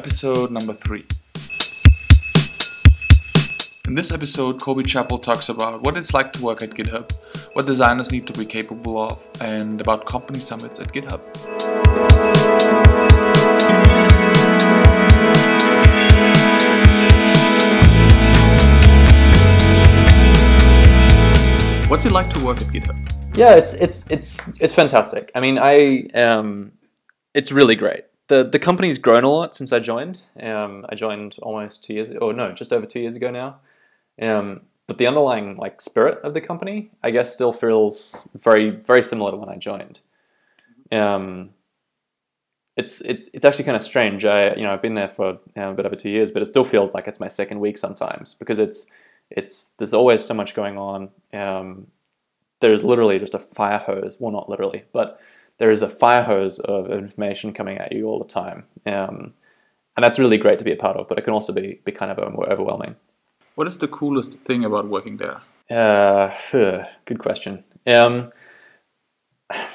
episode number three. In this episode, Coby Chapple talks about what it's like to work at GitHub, what designers need to be capable of, and about company summits at GitHub. What's it like to work at GitHub? Yeah, it's it's it's it's fantastic. I mean, I um, it's really great. The The company's grown a lot since I joined. Um, I joined almost two years, or no, just over two years ago now. Um, but the underlying like spirit of the company, I guess, still feels very very similar to when I joined. Um, it's it's it's actually kind of strange. I you know I've been there for a bit over two years, but it still feels like it's my second week sometimes because it's it's there's always so much going on. Um, there's literally just a fire hose. Well, not literally, but there is a fire hose of information coming at you all the time, um, and that's really great to be a part of. But it can also be be kind of overwhelming. What is the coolest thing about working there? Uh, good question. Um, I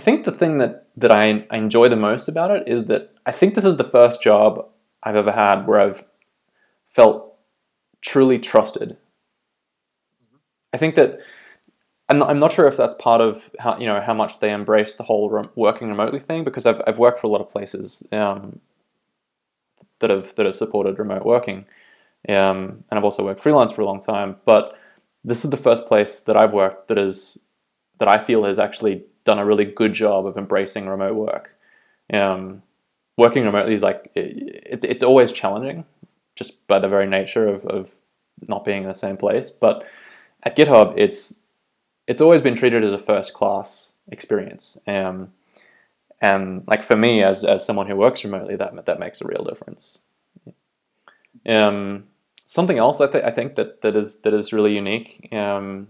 think the thing that that I, I enjoy the most about it is that I think this is the first job I've ever had where I've felt truly trusted. I think that I'm not, I'm not sure if that's part of how you know how much they embrace the whole working remotely thing because I've I've worked for a lot of places um, that have that have supported remote working, um, and I've also worked freelance for a long time. But this is the first place that I've worked that is that I feel has actually done a really good job of embracing remote work. Um, working remotely is like it, it's it's always challenging just by the very nature of, of not being in the same place. But at GitHub, it's it's always been treated as a first class experience. Um, and like for me, as, as someone who works remotely, that that makes a real difference. Um, something else I, th- I think that, that is that is really unique um,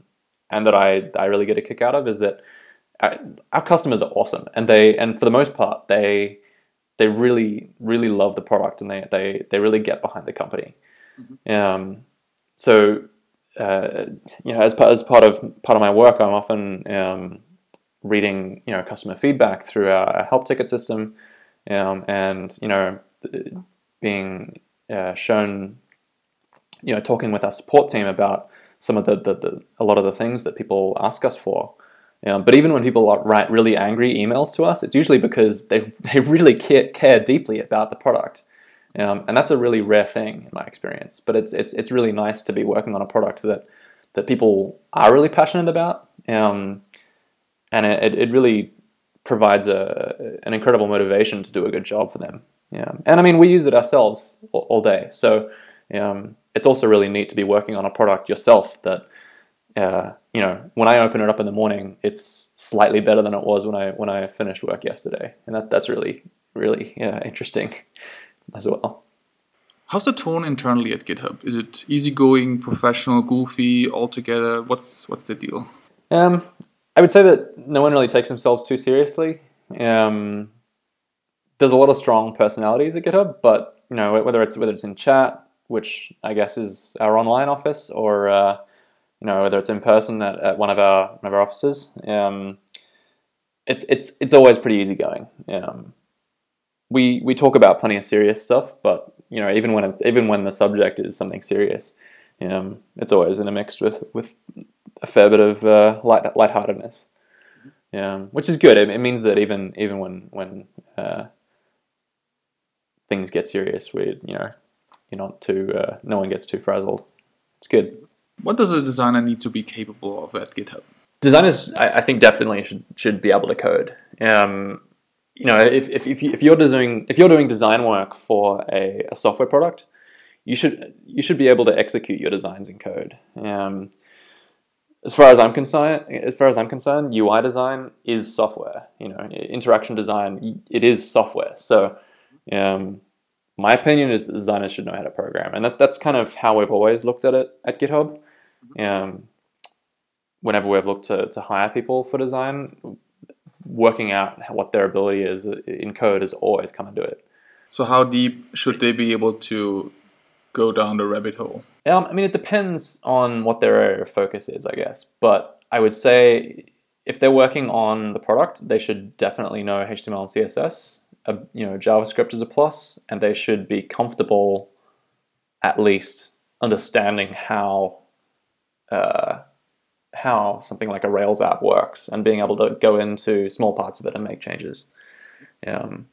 and that I, I really get a kick out of is that our, uh, our customers are awesome and they and for the most part they they really really love the product and they they, they really get behind the company. Mm-hmm. Um, so uh, you know, as part as part of part of my work, I'm often um, reading you know customer feedback through our, help ticket system, um, and you know being uh, shown you know talking with our support team about some of the, the, the, a lot of the things that people ask us for. Um, but even when people write really angry emails to us, it's usually because they, they really care, care deeply about the product. Um, and that's a really rare thing in my experience. But it's, it's, it's really nice to be working on a product that, that people are really passionate about. Um, and it, it really provides a, an incredible motivation to do a good job for them. Yeah. And I mean, we use it ourselves all, all day. So um, it's also really neat to be working on a product yourself that uh, you know, when I open it up in the morning, it's slightly better than it was when I when I finished work yesterday, and that that's really really yeah, interesting as well. How's the tone internally at GitHub? Is it easygoing, professional, goofy, altogether? What's what's the deal? Um, I would say that no one really takes themselves too seriously. Um, there's a lot of strong personalities at GitHub, but you know whether it's whether it's in chat, which I guess is our online office, or uh, you know, whether it's in person at, at one of our one of our offices. Um, it's it's it's always pretty easygoing. Um, we we talk about plenty of serious stuff, but you know, even when it, even when the subject is something serious, um, it's always intermixed with with a fair bit of uh, light lightheartedness. Um, which is good. It, it, means that even even when when uh, things get serious, we you know you're not too uh, no one gets too frazzled. It's good. What does a designer need to be capable of at GitHub? Designers, I, I think, definitely should should be able to code. Um, you know, if, if, if, you, if you're doing if you're doing design work for a, a software product, you should you should be able to execute your designs in code. Um, as far as I'm concerned, as far as I'm concerned, UI design is software. You know, interaction design it is software. So, um, my opinion is that designers should know how to program, and that, that's kind of how we've always looked at it at GitHub. Um, whenever we've looked to, to hire people for design, working out what their ability is in code has always come into it. So, how deep should they be able to go down the rabbit hole? Um, I mean, it depends on what their area of focus is, I guess. But I would say if they're working on the product, they should definitely know HTML and CSS a, you know JavaScript is a plus, and they should be comfortable, at least understanding how uh, how something like a Rails app works and being able to go into small parts of it and make changes. Um,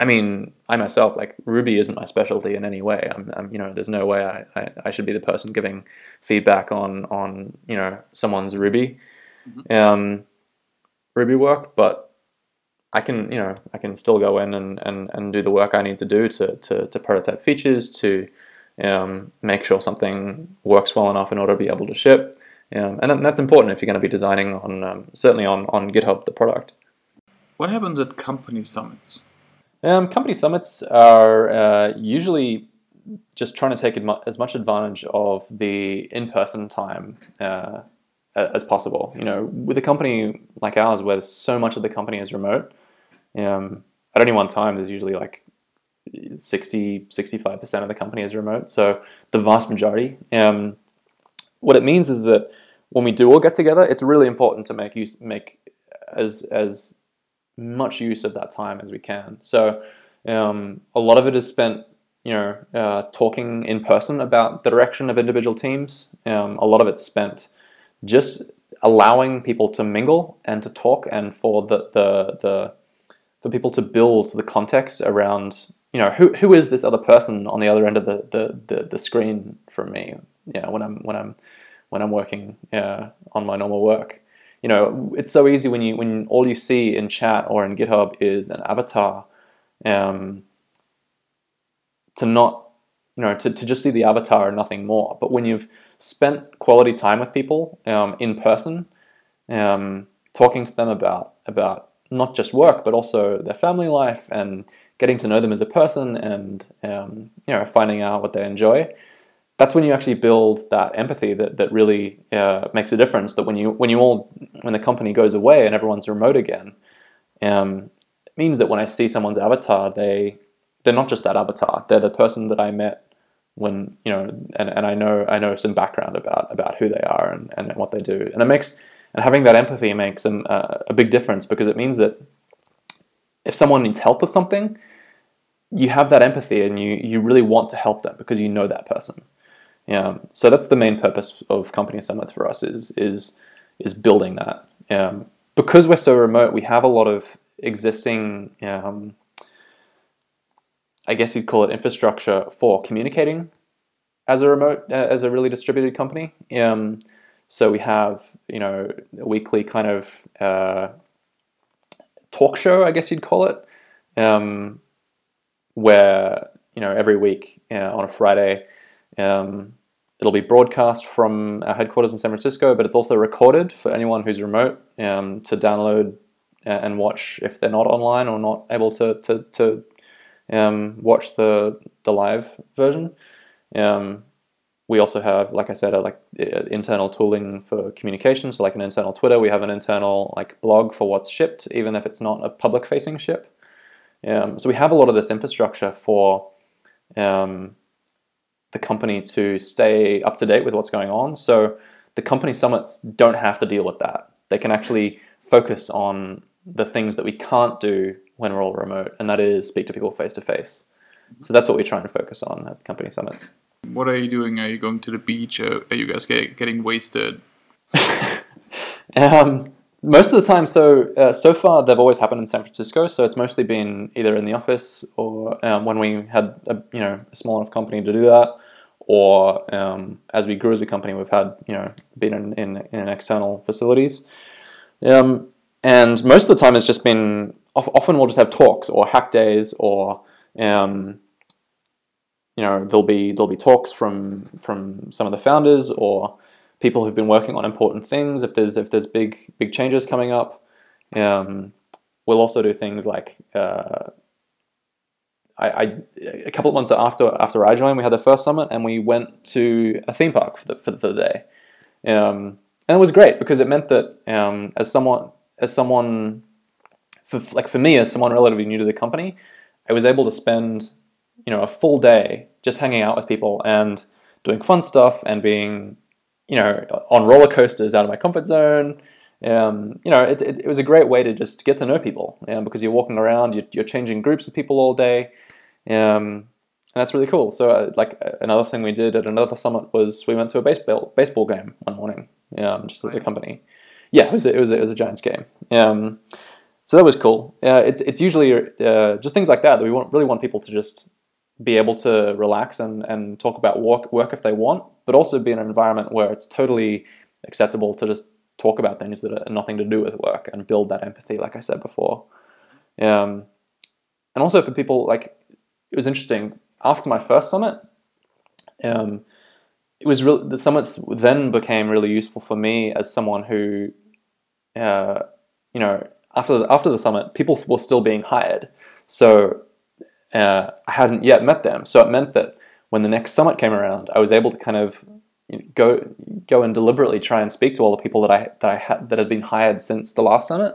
I mean, I myself, like Ruby isn't my specialty in any way. I'm, I'm you know, there's no way I, I, I, should be the person giving feedback on, on you know, someone's Ruby, mm-hmm. um, Ruby work, but I can, you know, I can still go in and, and, and do the work I need to do to, to, to prototype features, to um, make sure something works well enough in order to be able to ship. Um, and that's important if you're going to be designing on, um, certainly on, on GitHub, the product. What happens at company summits? Um, company summits are uh, usually just trying to take as much advantage of the in-person time uh, as possible. You know, with a company like ours, where so much of the company is remote, um, at any one time, there's usually like 60, 65% of the company is remote. So the vast majority. Um, what it means is that when we do all get together, it's really important to make use, make as, as much use of that time as we can. So um, a lot of it is spent, you know, uh, talking in person about the direction of individual teams. Um, a lot of it's spent just allowing people to mingle and to talk, and for the the the for people to build the context around, you know, who who is this other person on the other end of the the, the, the screen from me? You know, when I'm when I'm when I'm working uh, on my normal work you know, it's so easy when you when all you see in chat or in GitHub is an avatar, um, to not, you know, to, to just see the avatar and nothing more. But when you've spent quality time with people um, in person, um, talking to them about about not just work but also their family life and getting to know them as a person and um, you know finding out what they enjoy that's when you actually build that empathy that, that really uh, makes a difference. That when you when you all when the company goes away and everyone's remote again, um, it means that when I see someone's avatar, they they're not just that avatar. They're the person that I met when you know, and, and I know I know some background about about who they are and, and what they do, and it makes and having that empathy makes them, uh, a big difference because it means that if someone needs help with something, you have that empathy and you you really want to help them because you know that person. Um, so that's the main purpose of company summits for us is is is building that. Um, because we're so remote, we have a lot of existing, um, I guess you'd call it infrastructure for communicating as a remote, uh, as a really distributed company. Um, so we have, you know, a weekly kind of uh, talk show, I guess you'd call it, um, where you know every week uh, on a Friday. Um, It'll be broadcast from our headquarters in San Francisco, but it's also recorded for anyone who's remote um, to download and watch if they're not online or not able to to, to um, watch the the live version. Um, we also have, like I said, a, like uh, internal tooling for communication. So, like an internal Twitter, we have an internal like blog for what's shipped, even if it's not a public facing ship. Um, so we have a lot of this infrastructure for um, the company to stay up to date with what's going on. So the company summits don't have to deal with that. They can actually focus on the things that we can't do when we're all remote, and that is speak to people face to face. So that's what we're trying to focus on at company summits. What are you doing? Are you going to the beach? Are you guys get, getting wasted? um, most of the time, so uh, so far they've always happened in San Francisco. So it's mostly been either in the office or um, when we had a you know a small enough company to do that, or um, as we grew as a company, we've had you know been in in, in external facilities. Um, and most of the time, it's just been often we'll just have talks or hack days or um, you know there'll be there'll be talks from from some of the founders or people who've been working on important things. If there's if there's big big changes coming up, um, we'll also do things like uh, I, I, a couple of months after after I joined, we had the first summit and we went to a theme park for the for the day, um, and it was great because it meant that um, as someone as someone for, like for me as someone relatively new to the company, I was able to spend you know a full day just hanging out with people and doing fun stuff and being you know, on roller coasters out of my comfort zone, um, you know, it, it, it, was a great way to just get to know people um, because you're walking around, you're, you're, changing groups of people all day. Um, and that's really cool. So, uh, like another thing we did at another summit was we went to a baseball baseball game one morning, um, just as a company. Yeah, it was a, it was a, it was a Giants game. Um, so that was cool. Uh, it's it's usually uh, just things like that that we want really want people to just be able to relax and, and talk about work work if they want, but also be in an environment where it's totally acceptable to just talk about things that are nothing to do with work and build that empathy, like I said before. Um, and also for people like it was interesting after my first summit. Um, it was really the summits then became really useful for me as someone who, uh, you know, after the, after the summit, people were still being hired. So uh, I hadn't yet met them. So it meant that when the next summit came around, I was able to kind of go go and deliberately try and speak to all the people that I that I had that had been hired since the last summit,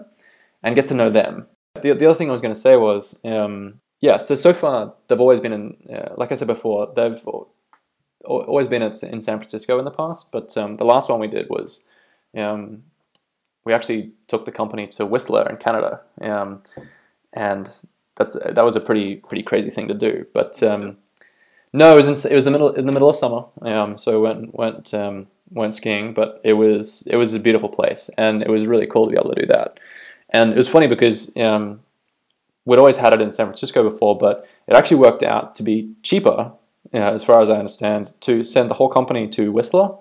and get to know them. The, the other thing I was going to say was, um, yeah. So so far they've always been in, uh, like I said before, they've always been in San Francisco in the past. But um, the last one we did was um, we actually took the company to Whistler in Canada, um, and that's that was a pretty pretty crazy thing to do. But um, no, it was in, it was the middle in the middle of summer, um, so we went went um, went skiing. But it was it was a beautiful place, and it was really cool to be able to do that. And it was funny because um, we'd always had it in San Francisco before, but it actually worked out to be cheaper, uh, as far as I understand, to send the whole company to Whistler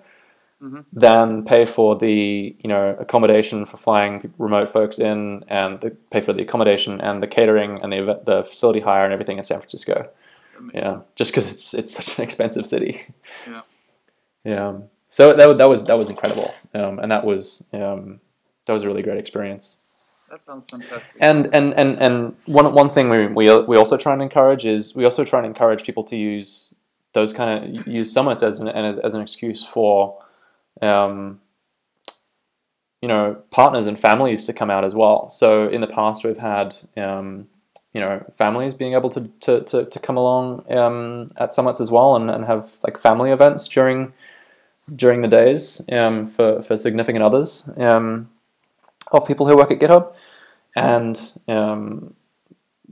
mm-hmm. than pay for the you know accommodation for flying remote folks in and the, pay for the accommodation and the catering and the the facility hire and everything in San Francisco. Yeah, just because it's it's such an expensive city. Yeah. Yeah. So that, that was that was incredible, um, and that was um, that was a really great experience. That sounds fantastic. And and and and one one thing we we we also try and encourage is we also try and encourage people to use those kind of use summits as an as an excuse for um, you know, partners and families to come out as well. So in the past, we've had, um, you know, families being able to, to, to, to come along um, at summits as well and, and have like family events during during the days um, for, for significant others um, of people who work at GitHub. And um,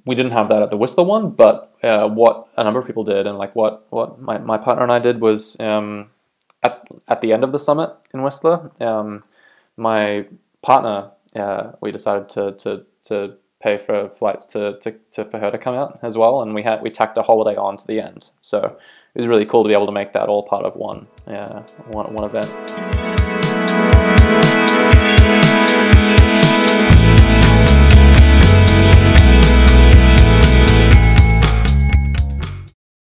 we didn't have that at the Whistler one, but uh, what a number of people did and like what, what my, my partner and I did was um, at, at the end of the summit in Whistler, um, my partner, uh, we decided to, to, to pay for flights to, to, to, for her to come out as well, and we had we tacked a holiday on to the end. So it was really cool to be able to make that all part of one uh, one, one event.